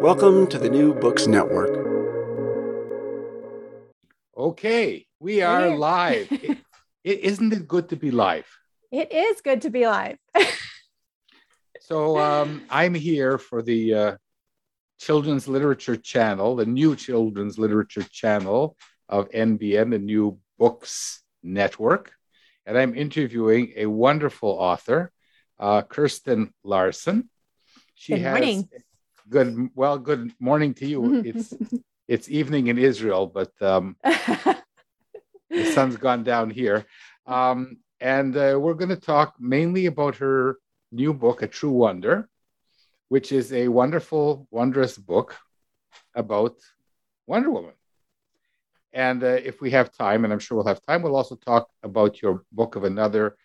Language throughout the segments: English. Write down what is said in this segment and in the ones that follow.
Welcome to the New Books Network. Okay, we are Here. live. it, it, isn't it good to be live? It is good to be live. So um, I'm here for the uh, Children's Literature Channel, the new Children's Literature Channel of NBN, the New Books Network, and I'm interviewing a wonderful author, uh, Kirsten Larson. She Good has morning. Good. Well, good morning to you. It's it's evening in Israel, but um, the sun's gone down here. Um, and uh, we're going to talk mainly about her new book, A True Wonder, which is a wonderful, wondrous book about Wonder Woman. And uh, if we have time, and I'm sure we'll have time, we'll also talk about your book of another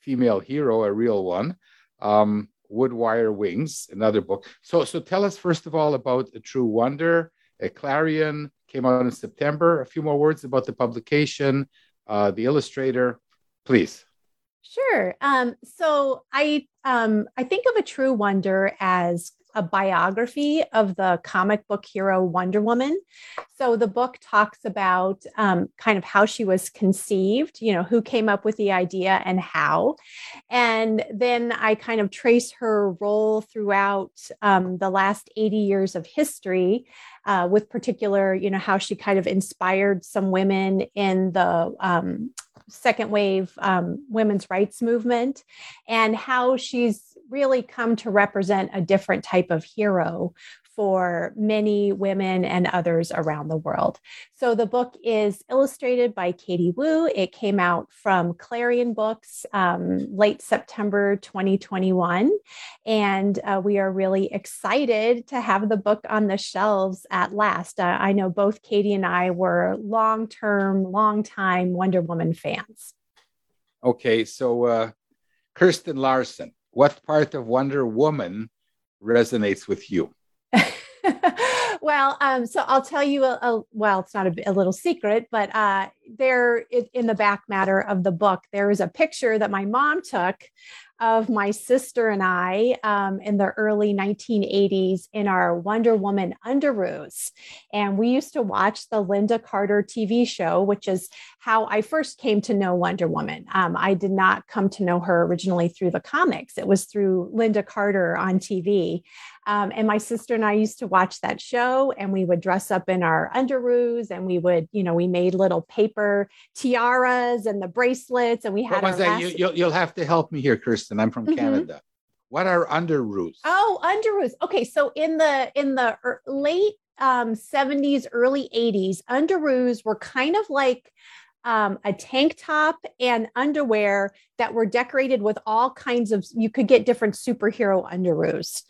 female hero, a real one, um, Wood Wire Wings, another book. So, so tell us first of all about A True Wonder. A Clarion came out in September. A few more words about the publication, uh, the illustrator, please. Sure. Um, so I um, I think of a true wonder as a biography of the comic book hero Wonder Woman. So the book talks about um, kind of how she was conceived, you know, who came up with the idea and how. And then I kind of trace her role throughout um, the last 80 years of history, uh, with particular, you know, how she kind of inspired some women in the um, second wave um, women's rights movement and how she's really come to represent a different type of hero for many women and others around the world. So the book is illustrated by Katy Wu. It came out from Clarion Books um, late September 2021. And uh, we are really excited to have the book on the shelves at last. Uh, I know both Katy and I were long term, long time Wonder Woman fans. Okay, so uh, Kirsten Larson, what part of Wonder Woman resonates with you? well, um, so I'll tell you a, a well, it's not a, a little secret, but uh, there in the back matter of the book, there is a picture that my mom took of my sister and I um, in the early 1980s in our Wonder Woman underoos. And we used to watch the Lynda Carter TV show, which is how I first came to know Wonder Woman. Um, I did not come to know her originally through the comics, it was through Lynda Carter on TV. Um, and my sister and I used to watch that show, and we would dress up in our underoos, and we would, you know, we made little paper tiaras and the bracelets, and we had. What was that? You, you'll, you'll have to help me here, Kirsten. I'm from Mhm. Canada. What are underoos? Oh, underoos. Okay, so in the in the er- late um, 70s, early 80s, underoos were kind of like um, a tank top and underwear that were decorated with all kinds of. You could get different superhero underoos.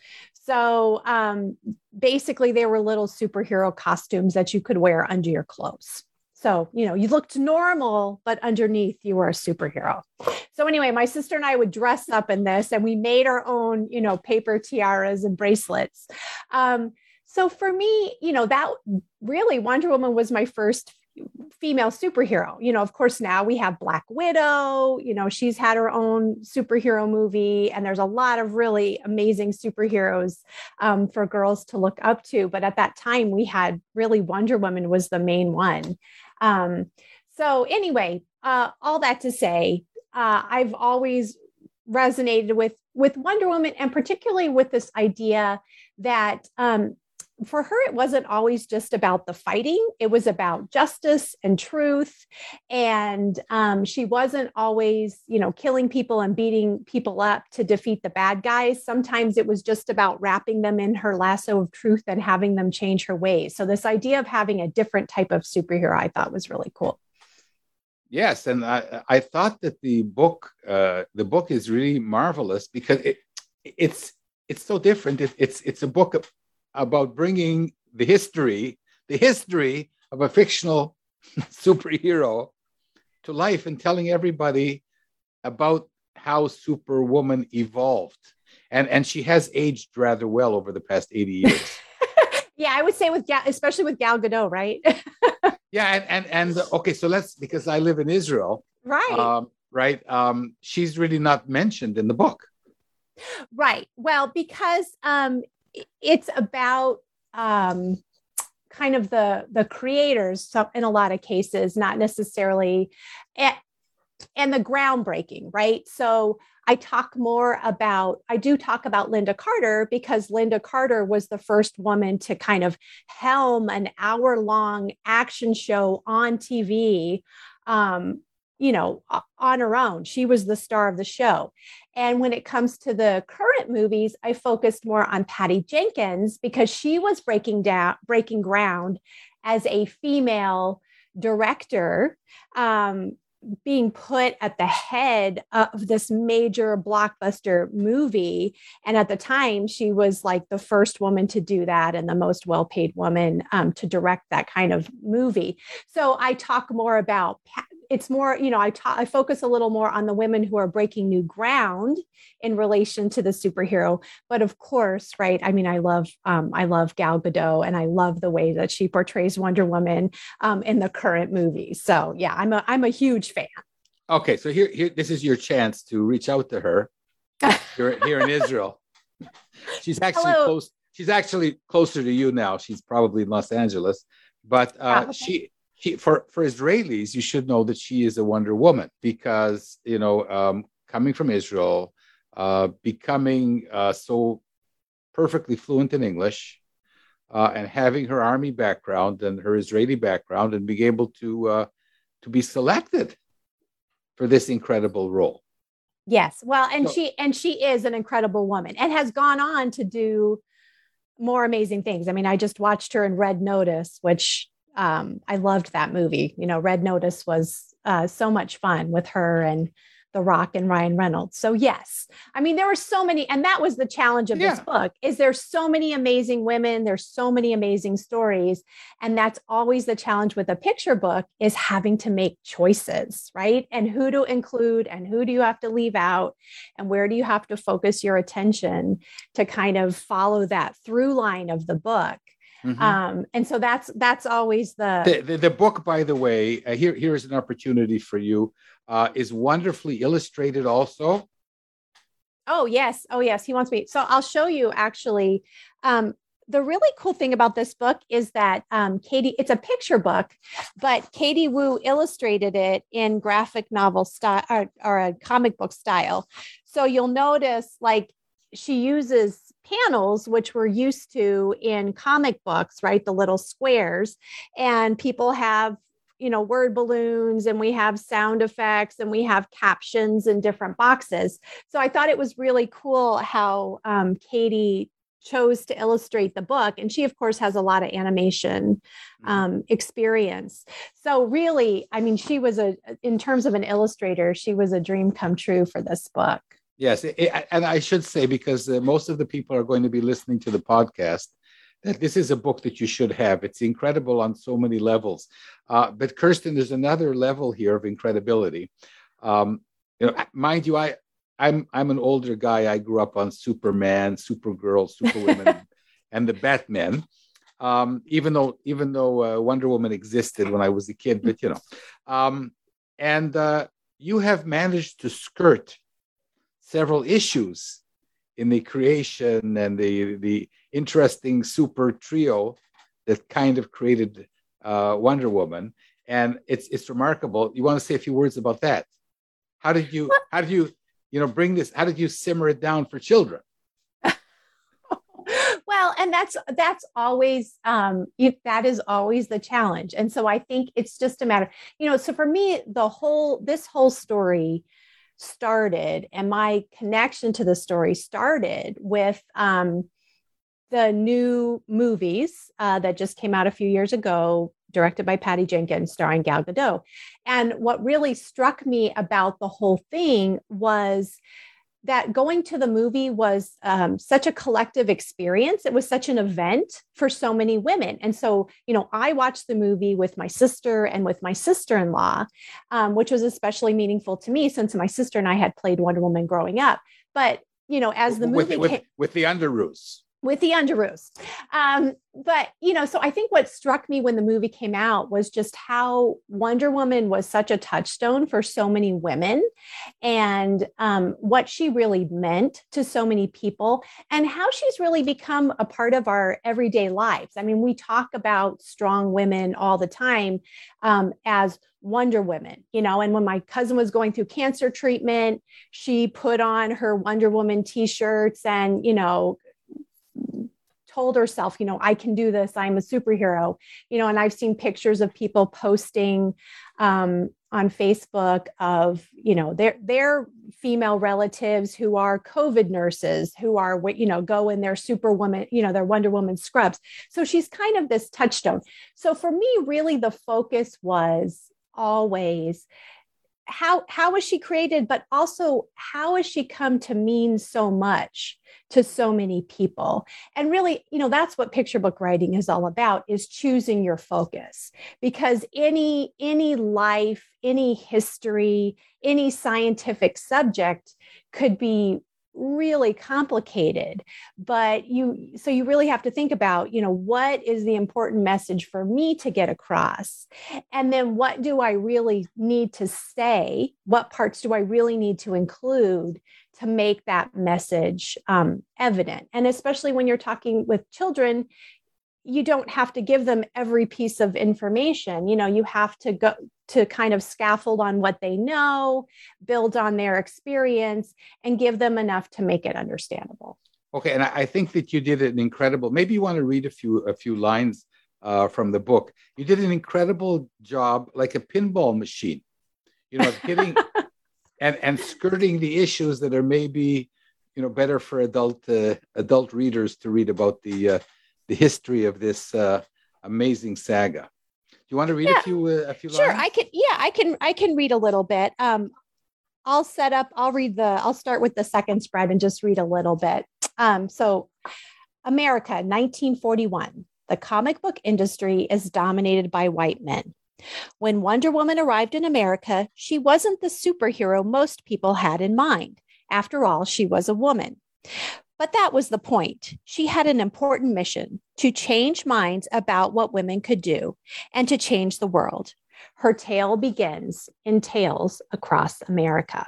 So um, basically, they were little superhero costumes that you could wear under your clothes. So, you know, you looked normal, but underneath you were a superhero. So, anyway, my sister and I would dress up in this and we made our own, you know, paper tiaras and bracelets. Um, so for me, you know, that really Wonder Woman was my first female superhero. You know, of course, now we have Black Widow, you know, she's had her own superhero movie, and there's a lot of really amazing superheroes um, for girls to look up to. But at that time, we had really Wonder Woman was the main one. Um, so, anyway, uh, all that to say, uh, I've always resonated with with Wonder Woman, and particularly with this idea that um, for her, it wasn't always just about the fighting. It was about justice and truth. And um, she wasn't always, you know, killing people and beating people up to defeat the bad guys. Sometimes it was just about wrapping them in her lasso of truth and having them change her ways. So, this idea of having a different type of superhero, I thought was really cool. Yes, and I, I thought that the book uh, the book is really marvelous because it it's it's so different. It, it's it's a book about bringing the history, the history of a fictional superhero to life and telling everybody about how Superwoman evolved. And, and she has aged rather well over the past 80 years. yeah, I would say with Gal, especially with Gal Gadot, right? yeah, and, and and okay, so let's because I live in Israel, right? Um, right. Um, she's really not mentioned in the book. Right. Well, because um, it's about um, kind of the the creators in a lot of cases, not necessarily, and, and the groundbreaking, right? So I talk more about, I do talk about lynda Carter because lynda Carter was the first woman to kind of helm an hour long action show on TV um, you know, on her own. She was the star of the show. And when it comes to the current movies, I focused more on Patty Jenkins because she was breaking down, breaking ground as a female director, um, being put at the head of this major blockbuster movie. And at the time, she was like the first woman to do that and the most well paid woman um, to direct that kind of movie. So I talk more about it's more you know I, ta- I focus a little more on the women who are breaking new ground in relation to the superhero. But of course right i mean i love um, i love gal gadot and i love the way that she portrays wonder woman um, in the current movie. So yeah i'm a i'm a huge fan. Okay so here, here this is your chance to reach out to her here, here in israel. She's actually Hello. close she's actually closer to you now. She's probably in los angeles. But uh, she he, for for Israelis, you should know that she is a Wonder Woman because you know um, coming from Israel, uh, becoming uh, so perfectly fluent in English, uh, and having her army background and her Israeli background, and being able to uh, to be selected for this incredible role. Yes, well, and so, she and she is an incredible woman and has gone on to do more amazing things. I mean, I just watched her in Red Notice, which um, I loved that movie. You know, Red Notice was uh, so much fun with her and The Rock and Ryan Reynolds. So yes, I mean there were so many, and that was the challenge of yeah. this book. Is there so many amazing women? There's so many amazing stories, and that's always the challenge with a picture book is having to make choices, right? And who to include, and who do you have to leave out, and where do you have to focus your attention to kind of follow that through line of the book Mm-hmm. Um, and so that's that's always the the, the, the book. By the way, uh, here here is an opportunity for you. Uh, is wonderfully illustrated also. Oh yes, oh yes, he wants me. So I'll show you actually. Um, the really cool thing about this book is that um, Katy, it's a picture book, but Katy Wu illustrated it in graphic novel style or, or a comic book style. So you'll notice like she uses panels, which we're used to in comic books, right? The little squares. And people have, you know, word balloons and we have sound effects and we have captions in different boxes. So I thought it was really cool how um, Katy chose to illustrate the book and she of course has a lot of animation mm-hmm. um, experience so really i mean she was a in terms of an illustrator she was a dream come true for this book Yes, it, and I should say because uh, most of the people are going to be listening to the podcast that this is a book that you should have. It's incredible on so many levels. Uh, but Kirsten, there's another level here of incredibility. Um, you know, mind you, I I'm I'm an older guy. I grew up on Superman, Supergirl, Superwoman, and the Batman. Um, even though even though uh, Wonder Woman existed when I was a kid, but you know, um, and uh, you have managed to skirt several issues in the creation and the the interesting super trio that kind of created uh, Wonder Woman, and it's it's remarkable. You want to say a few words about that? How did you how did you you know bring this? How did you simmer it down for children? well and that's that's always um that is always the challenge and so i think it's just a matter you know so for me the whole this whole story started and my connection to the story started with um the new movies uh, that just came out a few years ago directed by Patty Jenkins, starring Gal Gadot. And what really struck me about the whole thing was that going to the movie was um, such a collective experience. It was such an event for so many women. And so, you know, I watched the movie with my sister and with my sister in law, um, which was especially meaningful to me since my sister and I had played Wonder Woman growing up. But, you know, as the movie with, came, with, with the Underoos with the Underoos. Um, but you know, so I think what struck me when the movie came out was just how Wonder Woman was such a touchstone for so many women, and um, what she really meant to so many people, and how she's really become a part of our everyday lives. I mean, we talk about strong women all the time um, as Wonder Woman, you know. And when my cousin was going through cancer treatment, she put on her Wonder Woman t shirts and, you know, told herself, you know, I can do this. I'm a superhero, you know, and I've seen pictures of people posting um, on Facebook of, you know, their their female relatives who are COVID nurses, who are, you know, go in their superwoman, you know, their Wonder Woman scrubs. So she's kind of this touchstone. So for me, really, the focus was always how how was she created but also how has she come to mean so much to so many people? And really you know that's what picture book writing is all about is choosing your focus. Because any any life any history any scientific subject could be really complicated but you so you really have to think about you know what is the important message for me to get across? And then what do i really need to say? What parts do i really need to include to make that message um, evident? And especially when you're talking with children you don't have to give them every piece of information. You know you have to go to kind of scaffold on what they know build on their experience and give them enough to make it understandable okay and i think that you did an incredible maybe you want to read a few a few lines uh, from the book you did an incredible job like a pinball machine you know hitting and and skirting the issues that are maybe you know better for adult uh, adult readers to read about the uh, the history of this uh, amazing saga. Do you want to read yeah. a few uh, a few sure, lines? I can. Yeah, I can. I can read a little bit. Um, I'll set up. I'll read the. I'll start with the second spread and just read a little bit. Um, so, America, 1941. The comic book industry is dominated by white men. When Wonder Woman arrived in America, she wasn't the superhero most people had in mind. After all, she was a woman. But that was the point. She had an important mission to change minds about what women could do and to change the world. Her tale begins in tales across America.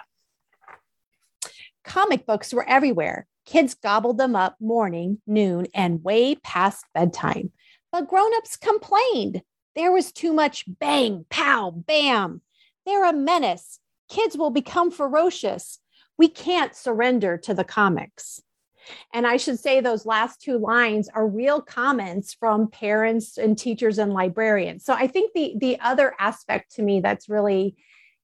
Comic books were everywhere. Kids gobbled them up morning, noon, and way past bedtime. But grown-ups complained. There was too much bang, pow, bam. They're a menace. Kids will become ferocious. We can't surrender to the comics. And I should say those last two lines are real comments from parents and teachers and librarians. So I think the the other aspect to me that's really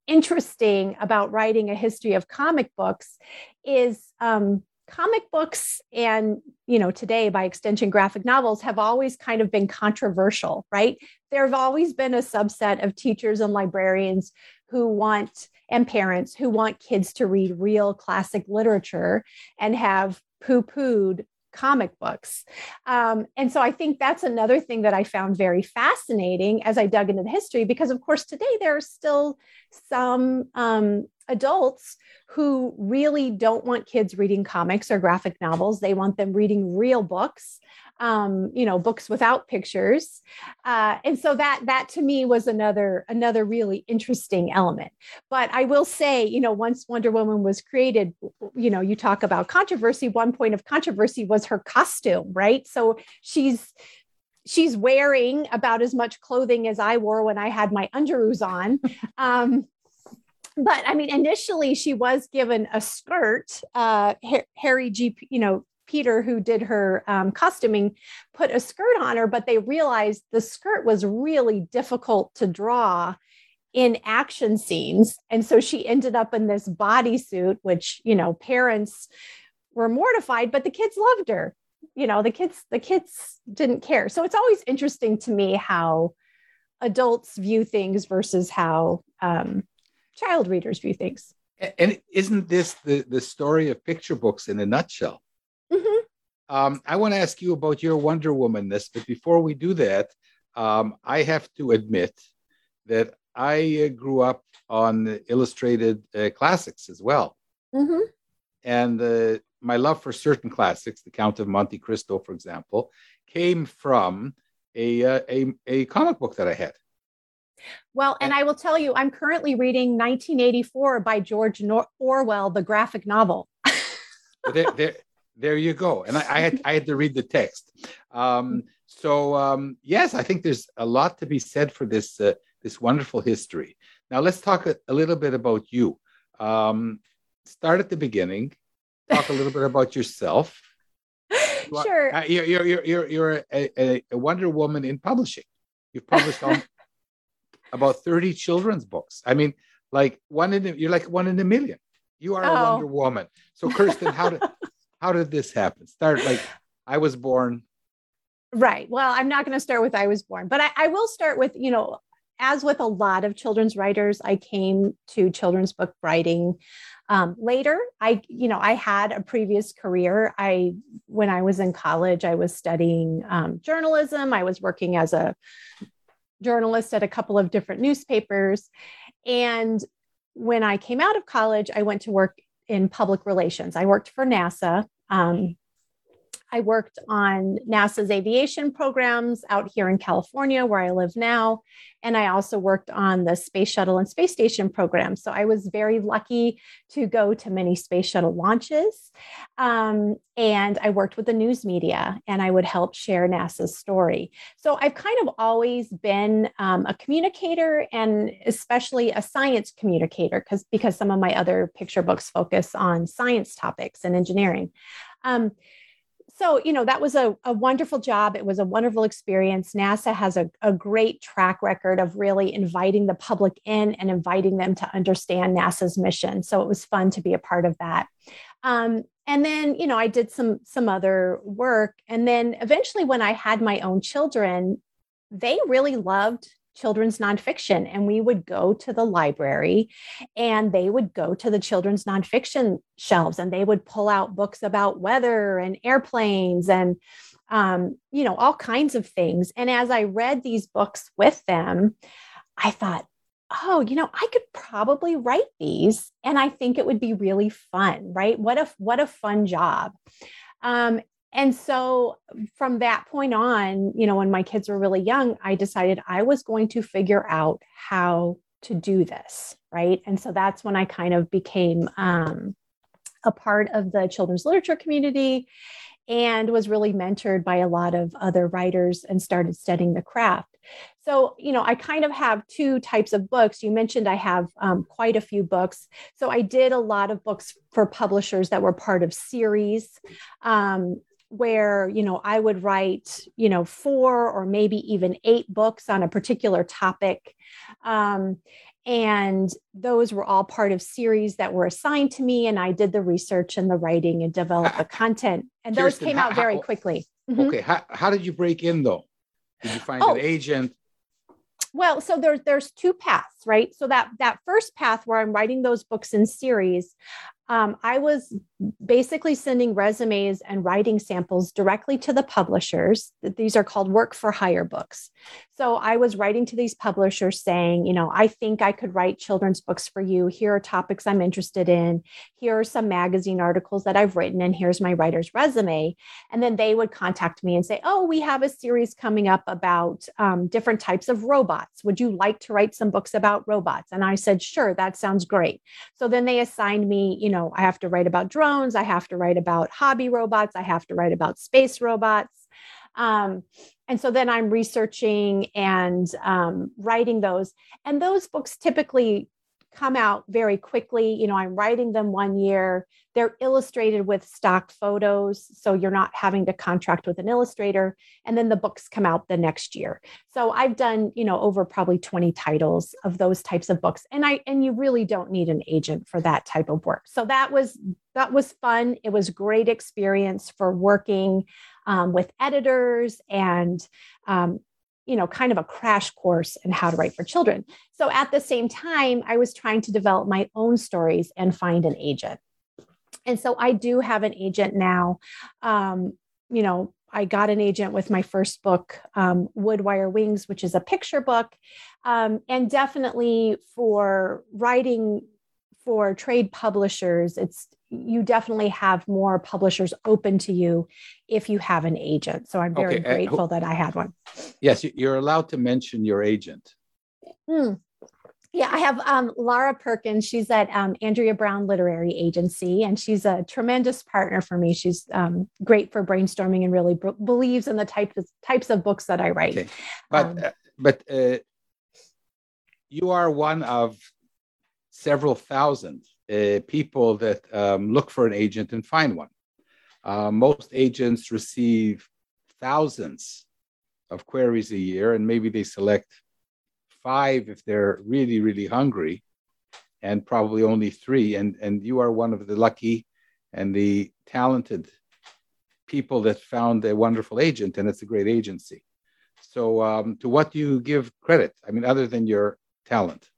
interesting about writing a history of comic books is um, comic books and you know today by extension graphic novels have always kind of been controversial right there have always been a subset of teachers and librarians who want and parents who want kids to read real classic literature and have poo pooed comic books. Um, and so I think that's another thing that I found very fascinating as I dug into the history, because of course, today there are still some um, adults who really don't want kids reading comics or graphic novels. They want them reading real books um, you know, books without pictures. Uh, and so that that to me was another another really interesting element. But I will say, you know, once Wonder Woman was created, you know, you talk about controversy. One point of controversy was her costume, right? So she's she's wearing about as much clothing as I wore when I had my underoos on. Um, but I mean, initially she was given a skirt. Uh, Harry G, you know, Peter, who did her um, costuming, put a skirt on her, but they realized the skirt was really difficult to draw in action scenes. And so she ended up in this bodysuit, which, you know, parents were mortified, but the kids loved her. You know, the kids, the kids didn't care. So it's always interesting to me how adults view things versus how um, child readers view things. And isn't this the, the story of picture books in a nutshell? Um, I want to ask you about your Wonder Womanness, but before we do that, um, I have to admit that I uh, grew up on illustrated uh, classics as well. Mm-hmm. And uh, my love for certain classics, The Count of Monte Cristo, for example, came from a, uh, a, a comic book that I had. Well, and I will tell you, I'm currently reading 1984 by George Nor- Orwell, the graphic novel. there, there, there you go. And I, I, had, I had to read the text. Um, so um, yes, I think there's a lot to be said for this uh, this wonderful history. Now let's talk a, a little bit about you. Um, start at the beginning. Talk a little bit about yourself. Sure. Uh, you're, you're, you're, you're a, a, Wonder Woman in publishing. You've published on, about 30 children's books. I mean, like one in a, you're like one in a million. You are oh. a Wonder Woman. So Kirsten, how did how did this happen? Start like I was born. Right. Well, I'm not going to start with I was born, but I, I will start with, you know, as with a lot of children's writers, I came to children's book writing um, later. I, you know, I had a previous career. I, when I was in college, I was studying um, journalism. I was working as a journalist at a couple of different newspapers. And when I came out of college, I went to work in public relations. I worked for NASA. Um, I worked on NASA's aviation programs out here in California, where I live now. And I also worked on the Space Shuttle and Space Station program. So I was very lucky to go to many space shuttle launches. Um, and I worked with the news media and I would help share NASA's story. So I've kind of always been um, a communicator and especially a science communicator because because some of my other picture books focus on science topics and engineering. Um, so you know that was a, a wonderful job. It was a wonderful experience. Nasa has a, a great track record of really inviting the public in and inviting them to understand nasa's mission. So it was fun to be a part of that. Um, and then you know i did some some other work. And then eventually when i had my own children they really loved children's nonfiction. And we would go to the library and they would go to the children's nonfiction shelves and they would pull out books about weather and airplanes and, um, you know, all kinds of things. And as I read these books with them, I thought, oh, you know, I could probably write these and I think it would be really fun, right? What a what a fun job. Um, and so from that point on, you know, when my kids were really young, I decided I was going to figure out how to do this. Right. And so that's when I kind of became um, a part of the children's literature community and was really mentored by a lot of other writers and started studying the craft. So, you know, I kind of have two types of books. You mentioned I have um, quite a few books. So, I did a lot of books for publishers that were part of series. Um, where you know i would write you know four or maybe even eight books on a particular topic um, and those were all part of series that were assigned to me and i did the research and the writing and developed the content and those came out very quickly. Mm-hmm. okay how, how did you break in though? Did you find oh, an agent? Well so there's there's two paths right? So that that first path where I'm writing those books in series, um, I was basically sending resumes and writing samples directly to the publishers. These are called work for hire books. So I was writing to these publishers saying, you know, I think I could write children's books for you. Here are topics I'm interested in. Here are some magazine articles that I've written, and here's my writer's resume. And then they would contact me and say, oh, we have a series coming up about um, different types of robots. Would you like to write some books about robots? And I said, sure, that sounds great. So then they assigned me, you know, I have to write about drones. I have to write about hobby robots. I have to write about space robots. Um, and so then I'm researching and um, writing those. And those books typically come out very quickly. You know, I'm writing them one year. They're illustrated with stock photos. So you're not having to contract with an illustrator. And then the books come out the next year. So I've done, you know, over probably 20 titles of those types of books. And I, and you really don't need an agent for that type of work. So that was, that was fun. It was great experience for working um, with editors and um, you know, kind of a crash course in how to write for children. So at the same time, I was trying to develop my own stories and find an agent. And so I do have an agent now. Um, you know, I got an agent with my first book, um, Wood Wire Wings, which is a picture book. Um, and definitely for writing for trade publishers, it's you definitely have more publishers open to you if you have an agent. So I'm very okay. Grateful that I had one. Yes, you're allowed to mention your agent. Mm. Yeah, I have um, Lara Perkins. She's at um, Andrea Brown Literary Agency, and she's a tremendous partner for me. She's um, great for brainstorming and really b- believes in the types of, types of books that I write. Okay. But um, uh, but uh, you are one of several thousand uh, people that um, look for an agent and find one. Uh, most agents receive thousands of queries a year, and maybe they select five if they're really, really hungry, and probably only three. And, and you are one of the lucky and the talented people that found a wonderful agent, and it's a great agency. So, um, to what do you give credit? I mean, other than your talent?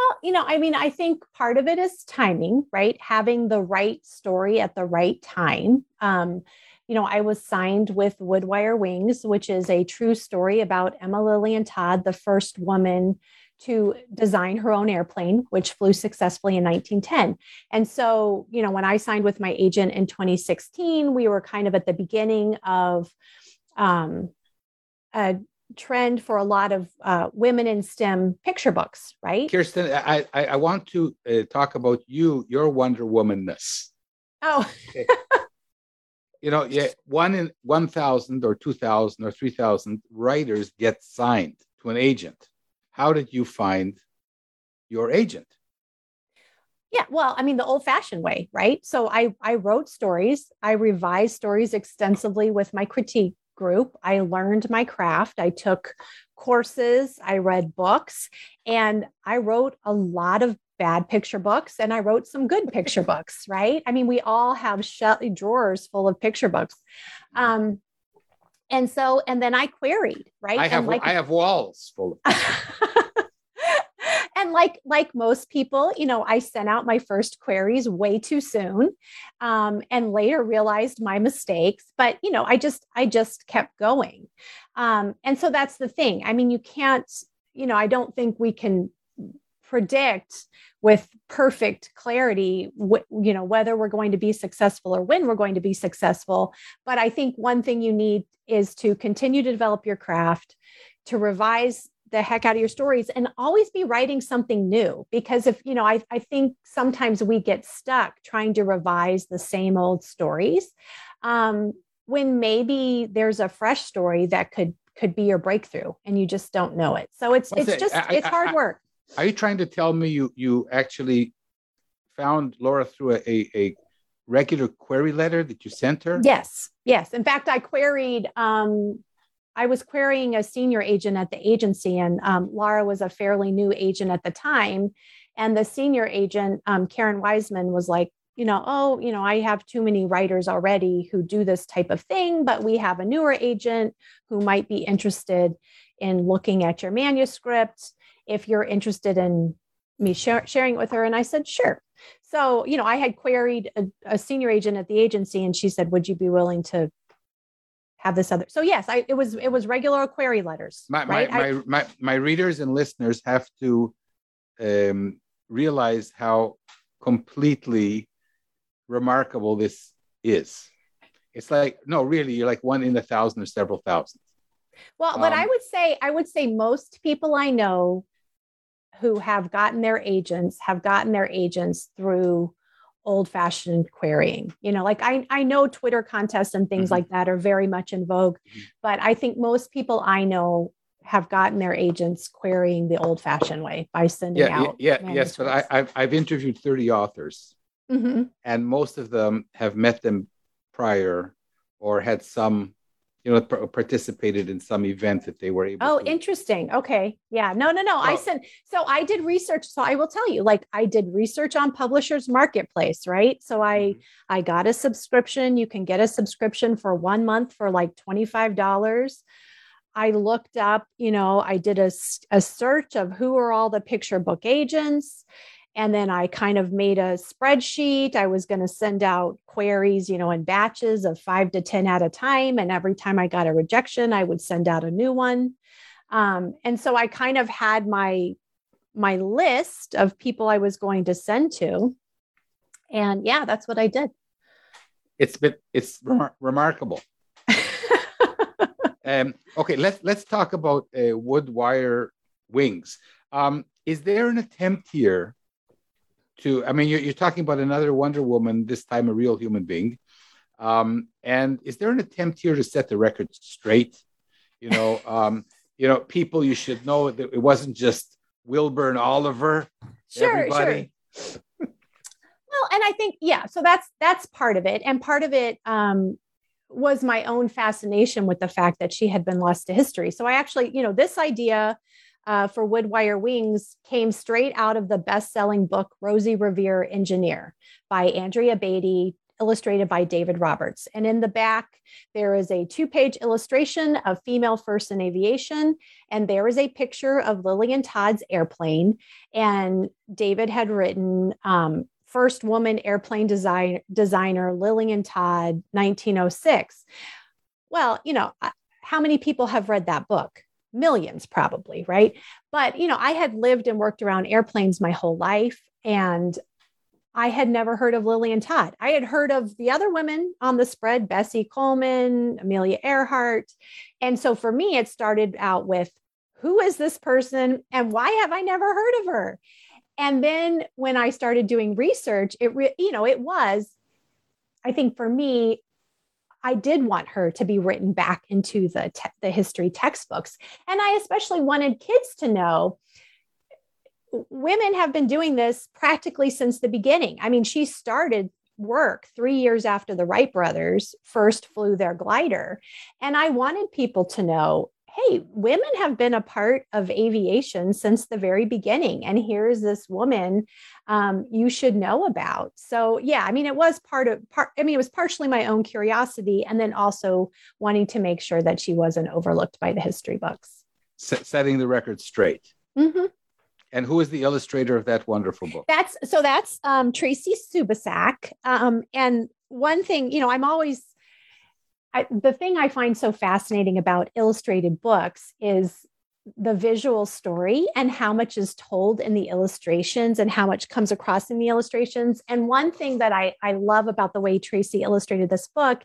Well, you know, I mean, I think part of it is timing, right? Having the right story at the right time. Um, you know, I was signed with Wood Wire Wings, which is a true story about Emma Lilian Todd, the first woman to design her own airplane, which flew successfully in 1910. And so, you know, when I signed with my agent in 2016, we were kind of at the beginning of um, a trend for a lot of uh, women in STEM picture books, right? Kirsten, I, I, I want to uh, talk about you, your Wonder Womanness. Oh. okay. You know, yeah, one in 1,000 or 2,000 or 3,000 writers get signed to an agent. How did you find your agent? Yeah, well, I mean, the old fashioned way, right? So I, I wrote stories, I revised stories extensively with my critique group. I learned my craft. I took courses, I read books, and I wrote a lot of bad picture books and I wrote some good picture books, right? I mean, we all have drawers full of picture books. Um, and so, and then I queried, right? I have, like, I have walls full of and like like most people you know i sent out my first queries way too soon um, and later realized my mistakes but you know i just i just kept going. Um, and so that's the thing. I mean you can't you know i don't think we can predict with perfect clarity wh- you know whether we're going to be successful or when we're going to be successful. But i think one thing you need is to continue to develop your craft to revise the heck out of your stories and always be writing something new because if you know I, I think sometimes we get stuck trying to revise the same old stories um, when maybe there's a fresh story that could could be your breakthrough and you just don't know it. So it's it's just I, it's hard I, work. are you trying to tell me you you actually found lara through a, a, a regular query letter that you sent her? Yes yes. In fact i queried um, I was querying a senior agent at the agency, and um, Lara was a fairly new agent at the time. And the senior agent, um, Caryn Wiseman, was like, you know, oh, you know, I have too many writers already who do this type of thing, but we have a newer agent who might be interested in looking at your manuscript if you're interested in me share, sharing it with her. And I said, sure. So, you know, I had queried a, a, senior agent at the agency and she said, would you be willing to have this other? So yes, I, it was, it was regular query letters. My, right? my, I, my, my, my, readers and listeners have to um, realize how completely remarkable this is. It's like, no, really, you're like one in a thousand or several thousand. Well, um, but I would say, I would say most people I know who have gotten their agents have gotten their agents through old fashioned querying. You know, like I, I know Twitter contests and things mm-hmm. like that are very much in vogue, mm-hmm. but I think most people I know have gotten their agents querying the old fashioned way by sending yeah, out. Yeah, yes, but I, I've, I've interviewed 30 authors mm-hmm. and most of them have met them prior or had some you know participated in some event that they were able oh to. interesting. Okay. Yeah. No no no. I said so i did research. So i will tell you like i did research on publishers marketplace right? So i mm-hmm. i got a subscription. You can get a subscription for one month for like $25 i looked up you know i did a, a search of who are all the picture book agents and then I kind of made a spreadsheet. I was going to send out queries, you know, in batches of five to 10 at a time. And every time I got a rejection, I would send out a new one. Um, and so I kind of had my my list of people I was going to send to. And yeah, that's what I did. It's been it's remar- remarkable. um, okay, let's let's talk about uh, wood wire wings. Um, is there an attempt here to i mean you're, you're talking about another wonder woman this time a real human being. Um, and is there an attempt here to set the record straight? You know um, you know people you should know that it wasn't just wilbur and orville sure everybody. sure well and i think yeah so that's that's part of it. And part of it um, was my own fascination with the fact that she had been lost to history. So i actually you know this idea uh, for Wood Wire Wings came straight out of the best selling book, Rosie Revere Engineer by Andrea Beaty, illustrated by David Roberts. And in the back, there is a two page illustration of female first in aviation. And there is a picture of Lilian Todd's airplane. And David had written, um, First woman airplane design, designer Lilian Todd, 1906. Well, you know, how many people have read that book? Millions probably, right? But, you know, I had lived and worked around airplanes my whole life and I had never heard of Lilian Todd. I had heard of the other women on the spread, Bessie Coleman, Amelia Earhart. And so for me, it started out with who is this person and why have I never heard of her? And then when I started doing research, it, re- you know, it was, I think for me, I did want her to be written back into the, te- the history textbooks. And I especially wanted kids to know women have been doing this practically since the beginning. I mean, she started work three years after the Wright brothers first flew their glider. And I wanted people to know hey, women have been a part of aviation since the very beginning. And here's this woman um, you should know about. So, yeah, I mean, it was part of part, I mean, it was partially my own curiosity and then also wanting to make sure that she wasn't overlooked by the history books. S- setting the record straight. Mm-hmm. And who is the illustrator of that wonderful book? That's so that's um, Tracy Subisak. Um, and one thing, you know, I'm always I, the thing I find so fascinating about illustrated books is the visual story and how much is told in the illustrations and how much comes across in the illustrations. And one thing that I, I love about the way Tracy illustrated this book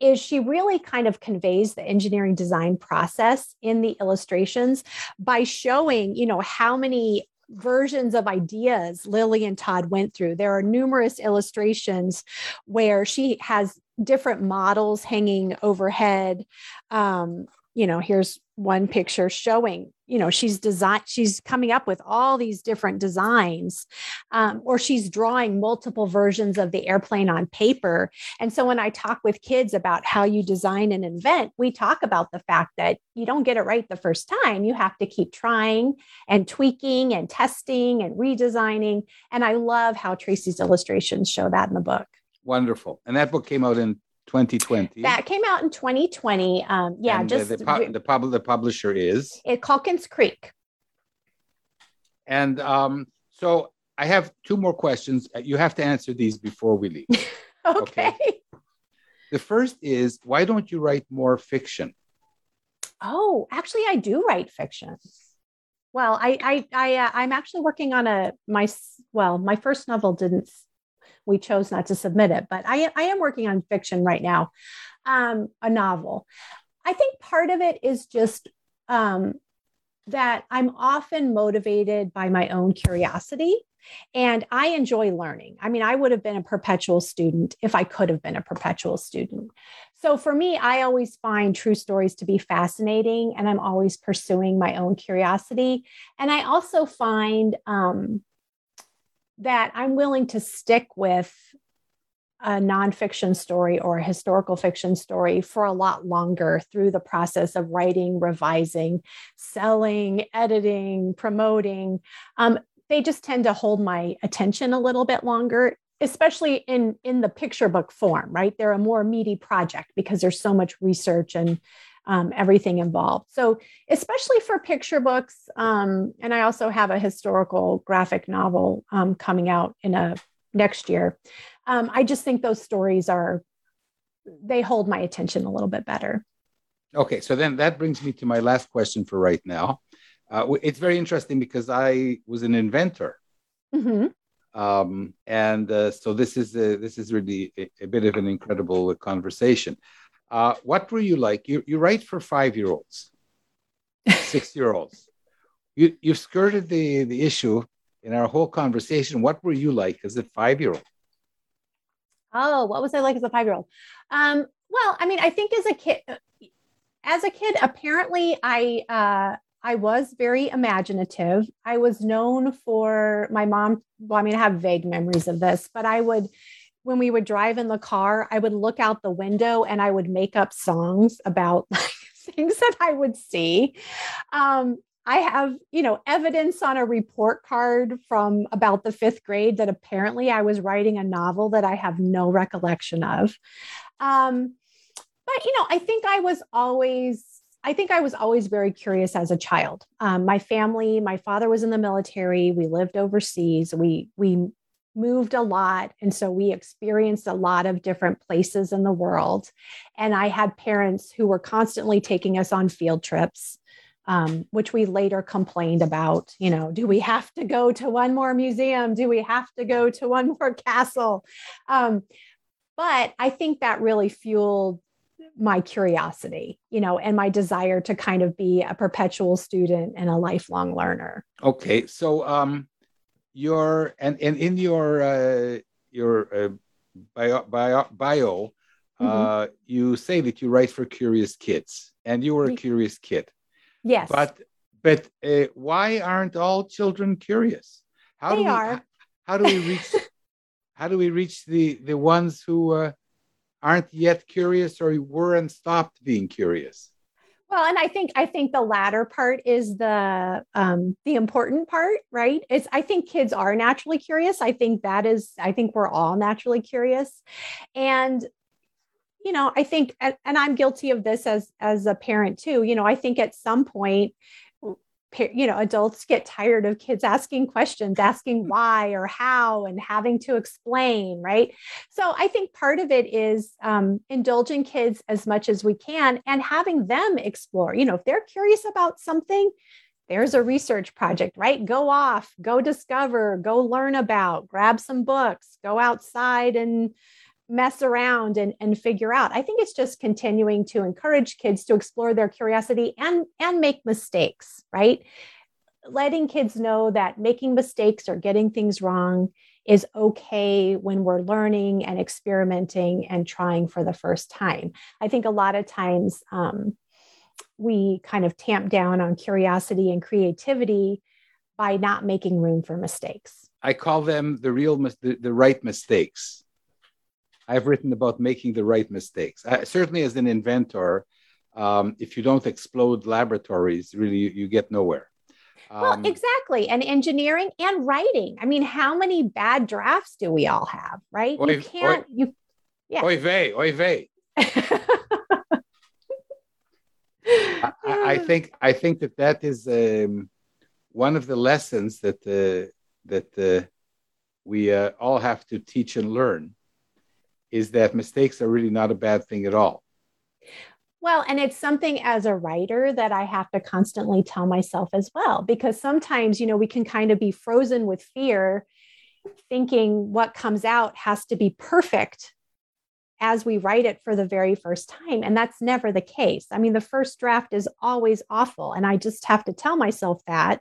is she really kind of conveys the engineering design process in the illustrations by showing, you know, how many versions of ideas Lilian Todd went through. There are numerous illustrations where she has different models hanging overhead. Um, you know, here's one picture showing, you know, she's designed, she's coming up with all these different designs, um, or she's drawing multiple versions of the airplane on paper. And so when I talk with kids about how you design and invent, we talk about the fact that you don't get it right the first time. You have to keep trying and tweaking and testing and redesigning. And I love how Tracy's illustrations show that in the book. Wonderful. And that book came out in 2020. That came out in 2020. Um, yeah, And just the, the, pub- the, pub- the publisher is. it Calkins Creek. And um, so I have two more questions. You have to answer these before we leave. Okay. Okay. the first is why don't you write more fiction? Oh, actually, I do write fiction. Well, I, I, I, uh, I'm actually working on a my well, my first novel didn't. We chose not to submit it, but I, I am working on fiction right now, um, a novel. I think part of it is just um, that I'm often motivated by my own curiosity, and I enjoy learning. I mean, I would have been a perpetual student if I could have been a perpetual student. So for me, I always find true stories to be fascinating, and I'm always pursuing my own curiosity. And I also find um, that I'm willing to stick with a nonfiction story or a historical fiction story for a lot longer through the process of writing, revising, selling, editing, promoting. Um, they just tend to hold my attention a little bit longer especially in in the picture book form right they're a more meaty project because there's so much research and um, everything involved so especially for picture books um, and i also have a historical graphic novel um, coming out in a next year um, i just think those stories are they hold my attention a little bit better Okay, so then that brings me to my last question for right now. Uh, it's very interesting because I was an inventor, Mhm. um, and uh, so this is a, this is really a, a bit of an incredible conversation. Uh, what were you like? You you write for five year olds, six year olds. You you've skirted the the issue in our whole conversation. What were you like as a five year old? Oh, what was I like as a five year old? Um, well, I mean, I think as a kid, as a kid, apparently I uh, I was very imaginative. I was known for my mom. Well, I mean, I have vague memories of this, but I would, when we would drive in the car, I would look out the window and I would make up songs about like, things that I would see. Um, I have, you know, evidence on a report card from about the fifth grade that apparently I was writing a novel that I have no recollection of. Um, but you know, I think I was always, I think I was always very curious as a child. Um, my family, my father was in the military. We lived overseas. We we moved a lot, and so we experienced a lot of different places in the world. And I had parents who were constantly taking us on field trips um, which we later complained about. You know, do we have to go to one more museum? Do we have to go to one more castle? Um, but I think that really fueled my curiosity, you know, and my desire to kind of be a perpetual student and a lifelong learner. Okay, so um, your and and in your uh, your uh, bio bio, bio uh, you say that you write for curious kids, and you were a curious kid. Yes. But but uh, why aren't all children curious? How do we are. how do we reach how do we reach the the ones who uh, aren't yet curious or weren't stopped being curious? Well, and I think I think the latter part is the um, the important part, right? It's I think kids are naturally curious. I think that is I think we're all naturally curious, and you know I think and, and I'm guilty of this as as a parent too. You know I think at some point you know adults get tired of kids asking questions asking why or how and having to explain right? So i think part of it is um, indulging kids as much as we can and having them explore. You know if they're curious about something there's a research project right? Go off go discover go learn about grab some books go outside and mess around and, and figure out. I think it's just continuing to encourage kids to explore their curiosity and and make mistakes right? Letting kids know that making mistakes or getting things wrong is okay when we're learning and experimenting and trying for the first time. I think a lot of times um, we kind of tamp down on curiosity and creativity by not making room for mistakes. I call them the real the, the right mistakes. I've written about making the right mistakes. Uh, certainly, as an inventor, um, if you don't explode laboratories, really, you, you get nowhere. well Um, exactly and engineering and writing i mean how many bad drafts do we all have right you can't you yeah Oy vey, oy vey. I, I, think I think that that is um, one of the lessons that uh, that uh, we uh, all have to teach and learn is that mistakes are really not a bad thing at all. Well, and it's something as a writer that I have to constantly tell myself as well, because sometimes, you know, we can kind of be frozen with fear, thinking what comes out has to be perfect as we write it for the very first time. And that's never the case. I mean, the first draft is always awful. And I just have to tell myself that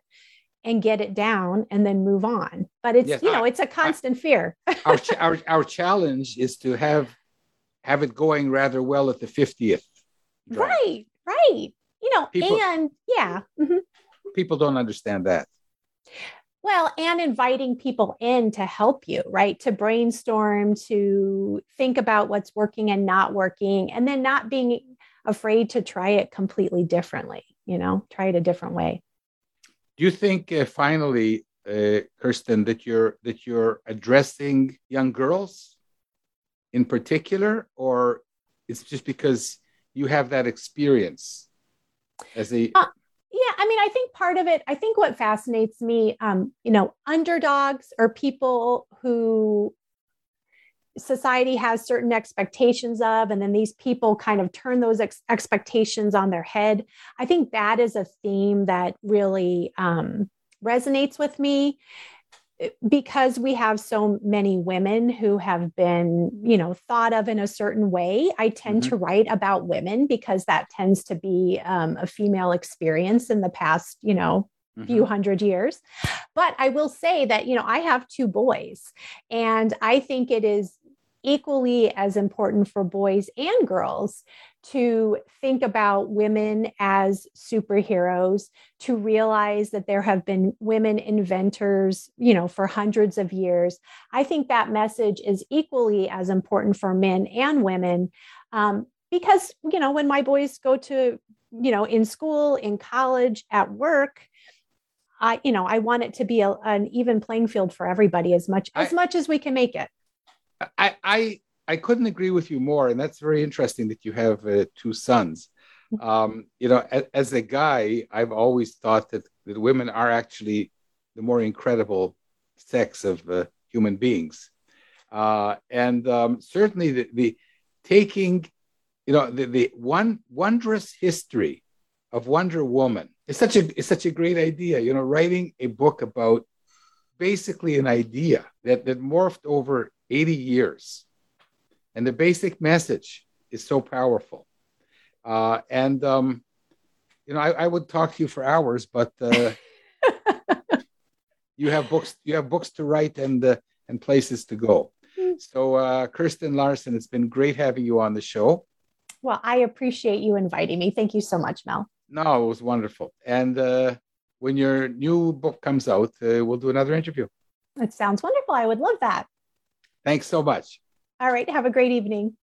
and get it down and then move on. But it's, yes, you know, I, it's a constant I, fear. our, our, our challenge is to have have it going rather well at the 50th. Draft. Right, right. You know, people, and yeah. Mm-hmm. People don't understand that. Well, and inviting people in to help you, right? To brainstorm, to think about what's working and not working, and then not being afraid to try it completely differently, you know, try it a different way. Do you think uh, finally, uh, Kirsten, that you're that you're addressing young girls in particular, or it's just because you have that experience as a uh, yeah, I mean, I think part of it, I think what fascinates me, um, you know, underdogs or people who society has certain expectations of, and then these people kind of turn those ex- expectations on their head. I think that is a theme that really um, resonates with me because we have so many women who have been you know thought of in a certain way i tend mm-hmm. to write about women because that tends to be um, a female experience in the past you know mm-hmm. few hundred years but i will say that you know i have two boys and i think it is equally as important for boys and girls to think about women as superheroes, to realize that there have been women inventors, you know, for hundreds of years. I think that message is equally as important for men and women. Um, because, you know, when my boys go to, you know, in school, in college, at work, I, you know, I want it to be a, an even playing field for everybody as much as much as we can make it. I, I I couldn't agree with you more, and that's very interesting that you have uh, two sons. Um, you know, as, as, a guy, I've always thought that, that women are actually the more incredible sex of uh, human beings, uh, and um, certainly the, the, taking, you know, the, the one wondrous history of Wonder Woman is such a is such a great idea. You know, writing a book about basically an idea that that morphed over 80 years and the basic message is so powerful. Uh, and, um, you know, I, I, would talk to you for hours, but uh, you have books, you have books to write and, uh, and places to go. So, uh, Kirsten Larson, it's been great having you on the show. Well, I appreciate you inviting me. Thank you so much, Mel. No, it was wonderful. And uh, when your new book comes out, uh, we'll do another interview. That sounds wonderful. I would love that. Thanks so much. All right. Have a great evening.